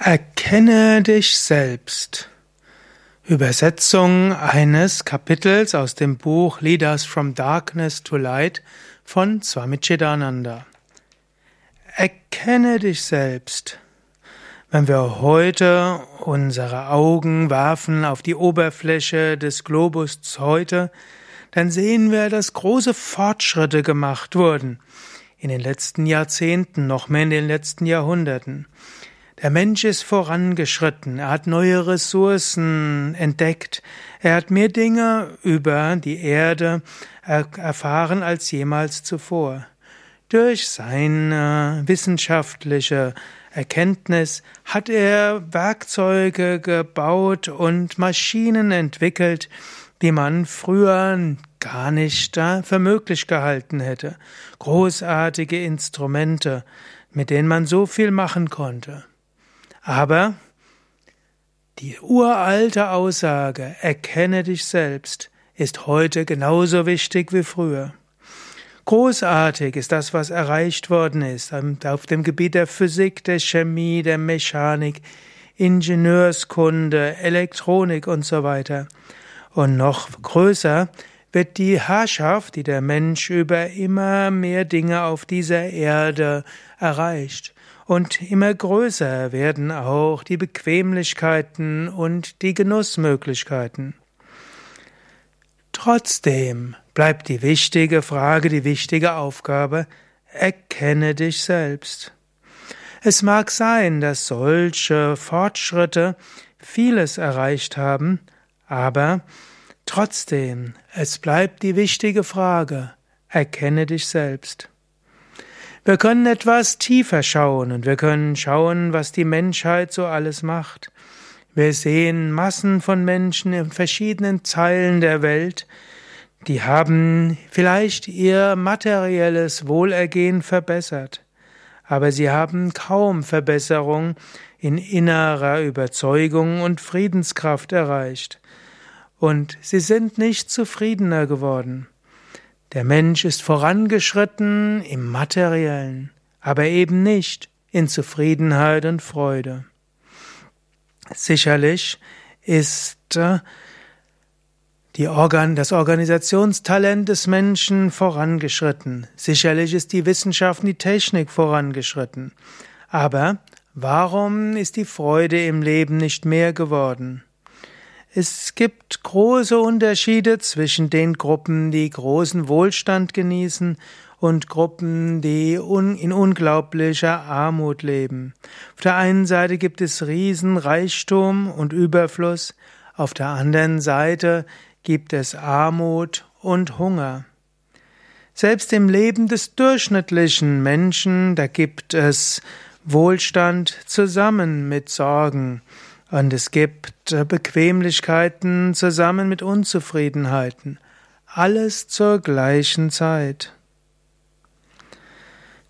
Erkenne dich selbst. Übersetzung eines Kapitels aus dem Buch Leaders from Darkness to Light von Swami Chidananda. Erkenne dich selbst. Wenn wir heute unsere Augen werfen auf die Oberfläche des Globus heute, dann sehen wir, dass große Fortschritte gemacht wurden in den letzten Jahrzehnten, noch mehr in den letzten Jahrhunderten. Der Mensch ist vorangeschritten, er hat neue Ressourcen entdeckt, er hat mehr Dinge über die Erde erfahren als jemals zuvor. Durch seine wissenschaftliche Erkenntnis hat er Werkzeuge gebaut und Maschinen entwickelt, die man früher gar nicht für möglich gehalten hätte. Großartige Instrumente, mit denen man so viel machen konnte. Aber die uralte Aussage, erkenne dich selbst, ist heute genauso wichtig wie früher. Großartig ist das, was erreicht worden ist auf dem Gebiet der Physik, der Chemie, der Mechanik, Ingenieurskunde, Elektronik und so weiter. Und noch größer wird die Herrschaft, die der Mensch über immer mehr Dinge auf dieser Erde erreicht. Und immer größer werden auch die Bequemlichkeiten und die Genussmöglichkeiten. Trotzdem bleibt die wichtige Frage, die wichtige Aufgabe, erkenne dich selbst. Es mag sein, dass solche Fortschritte vieles erreicht haben, aber trotzdem, es bleibt die wichtige Frage, erkenne dich selbst. Wir können etwas tiefer schauen und wir können schauen, was die Menschheit so alles macht. Wir sehen Massen von Menschen in verschiedenen Zeilen der Welt, die haben vielleicht ihr materielles Wohlergehen verbessert, aber sie haben kaum Verbesserung in innerer Überzeugung und Friedenskraft erreicht, und sie sind nicht zufriedener geworden. Der Mensch ist vorangeschritten im materiellen, aber eben nicht in Zufriedenheit und Freude. Sicherlich ist äh, die Organ, das Organisationstalent des Menschen vorangeschritten. Sicherlich ist die Wissenschaft und die Technik vorangeschritten. Aber warum ist die Freude im Leben nicht mehr geworden? Es gibt große Unterschiede zwischen den Gruppen, die großen Wohlstand genießen und Gruppen, die in unglaublicher Armut leben. Auf der einen Seite gibt es Riesenreichtum und Überfluss, auf der anderen Seite gibt es Armut und Hunger. Selbst im Leben des durchschnittlichen Menschen, da gibt es Wohlstand zusammen mit Sorgen. Und es gibt äh, Bequemlichkeiten zusammen mit Unzufriedenheiten. Alles zur gleichen Zeit.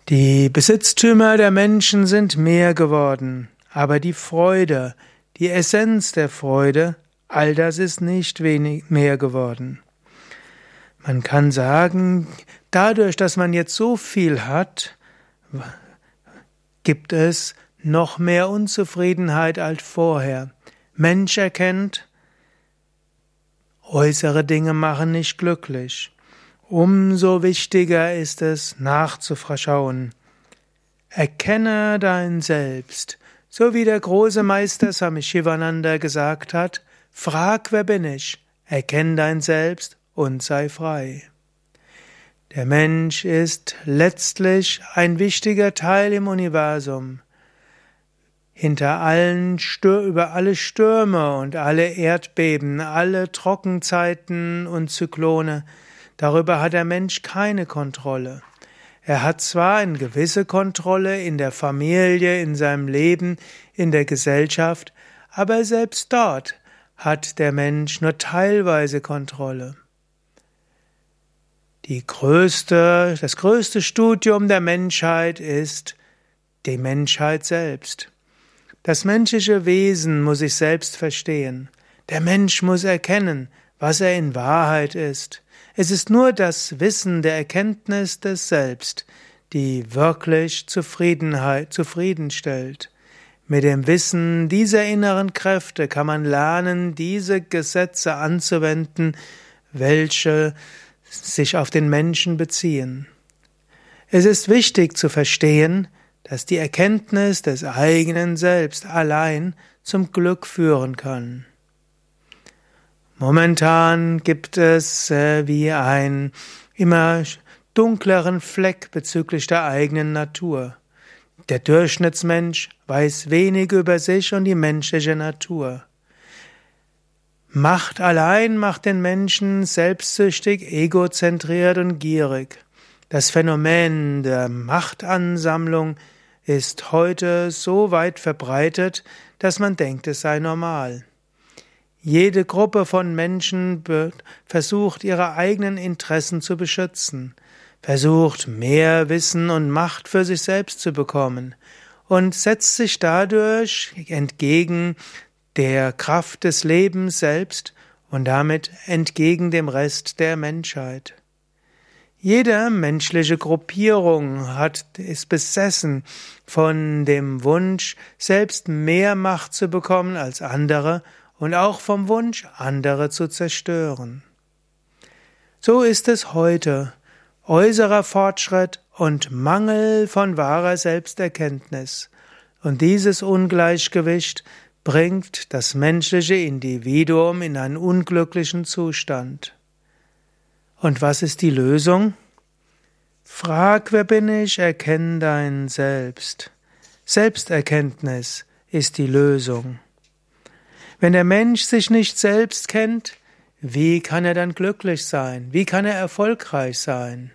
Die Besitztümer der Menschen sind mehr geworden, aber die Freude, die Essenz der Freude, all das ist nicht wenig mehr geworden. Man kann sagen, dadurch, dass man jetzt so viel hat, gibt es noch mehr Unzufriedenheit als vorher. Mensch erkennt, äußere Dinge machen nicht glücklich. Umso wichtiger ist es, nachzuschauen. Erkenne dein Selbst, so wie der große Meister Swami Shivananda gesagt hat, frag, wer bin ich, erkenn dein Selbst und sei frei. Der Mensch ist letztlich ein wichtiger Teil im Universum. Hinter allen Stür über alle Stürme und alle Erdbeben, alle Trockenzeiten und Zyklone, darüber hat der Mensch keine Kontrolle. Er hat zwar eine gewisse Kontrolle in der Familie, in seinem Leben, in der Gesellschaft, aber selbst dort hat der Mensch nur teilweise Kontrolle. Die größte, das größte Studium der Menschheit ist die Menschheit selbst. Das menschliche Wesen muss sich selbst verstehen. Der Mensch muss erkennen, was er in Wahrheit ist. Es ist nur das Wissen der Erkenntnis des Selbst, die wirklich Zufriedenheit zufriedenstellt. Mit dem Wissen dieser inneren Kräfte kann man lernen, diese Gesetze anzuwenden, welche sich auf den Menschen beziehen. Es ist wichtig zu verstehen, dass die Erkenntnis des eigenen Selbst allein zum Glück führen kann. Momentan gibt es äh, wie ein immer dunkleren Fleck bezüglich der eigenen Natur. Der Durchschnittsmensch weiß wenig über sich und die menschliche Natur. Macht allein macht den Menschen selbstsüchtig, egozentriert und gierig. Das Phänomen der Machtansammlung ist heute so weit verbreitet, dass man denkt, es sei normal. Jede Gruppe von Menschen versucht, ihre eigenen Interessen zu beschützen, versucht, mehr Wissen und Macht für sich selbst zu bekommen und setzt sich dadurch entgegen der Kraft des Lebens selbst und damit entgegen dem Rest der Menschheit. Jede menschliche Gruppierung hat, ist besessen von dem Wunsch, selbst mehr Macht zu bekommen als andere und auch vom Wunsch, andere zu zerstören. So ist es heute. Äußerer Fortschritt und Mangel von wahrer Selbsterkenntnis. Und dieses Ungleichgewicht bringt das menschliche Individuum in einen unglücklichen Zustand. Und was ist die Lösung? Frag, wer bin ich, erkenn dein Selbst. Selbsterkenntnis ist die Lösung. Wenn der Mensch sich nicht selbst kennt, wie kann er dann glücklich sein? Wie kann er erfolgreich sein?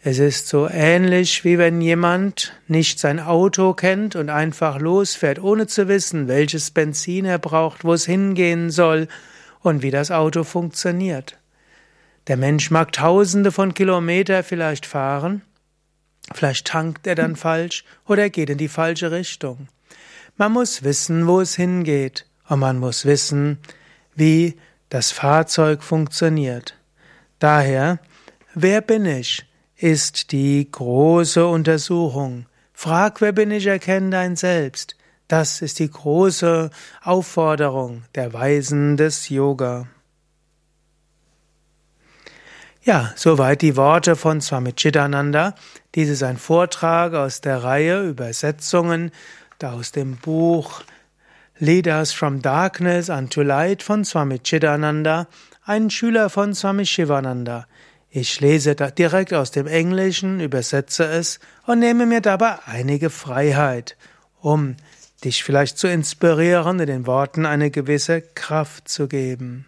Es ist so ähnlich, wie wenn jemand nicht sein Auto kennt und einfach losfährt, ohne zu wissen, welches Benzin er braucht, wo es hingehen soll und wie das Auto funktioniert. Der Mensch mag tausende von Kilometer vielleicht fahren, vielleicht tankt er dann falsch oder geht in die falsche Richtung. Man muss wissen, wo es hingeht, und man muss wissen, wie das Fahrzeug funktioniert. Daher, wer bin ich, ist die große Untersuchung. Frag, wer bin ich, erkenne dein Selbst. Das ist die große Aufforderung der Weisen des Yoga. Ja, soweit die Worte von Swami Chidananda. Dies ist ein Vortrag aus der Reihe Übersetzungen aus dem Buch Leaders from Darkness unto Light von Swami Chidananda, ein Schüler von Swami Shivananda. Ich lese direkt aus dem Englischen, übersetze es und nehme mir dabei einige Freiheit, um dich vielleicht zu inspirieren, in den Worten eine gewisse Kraft zu geben.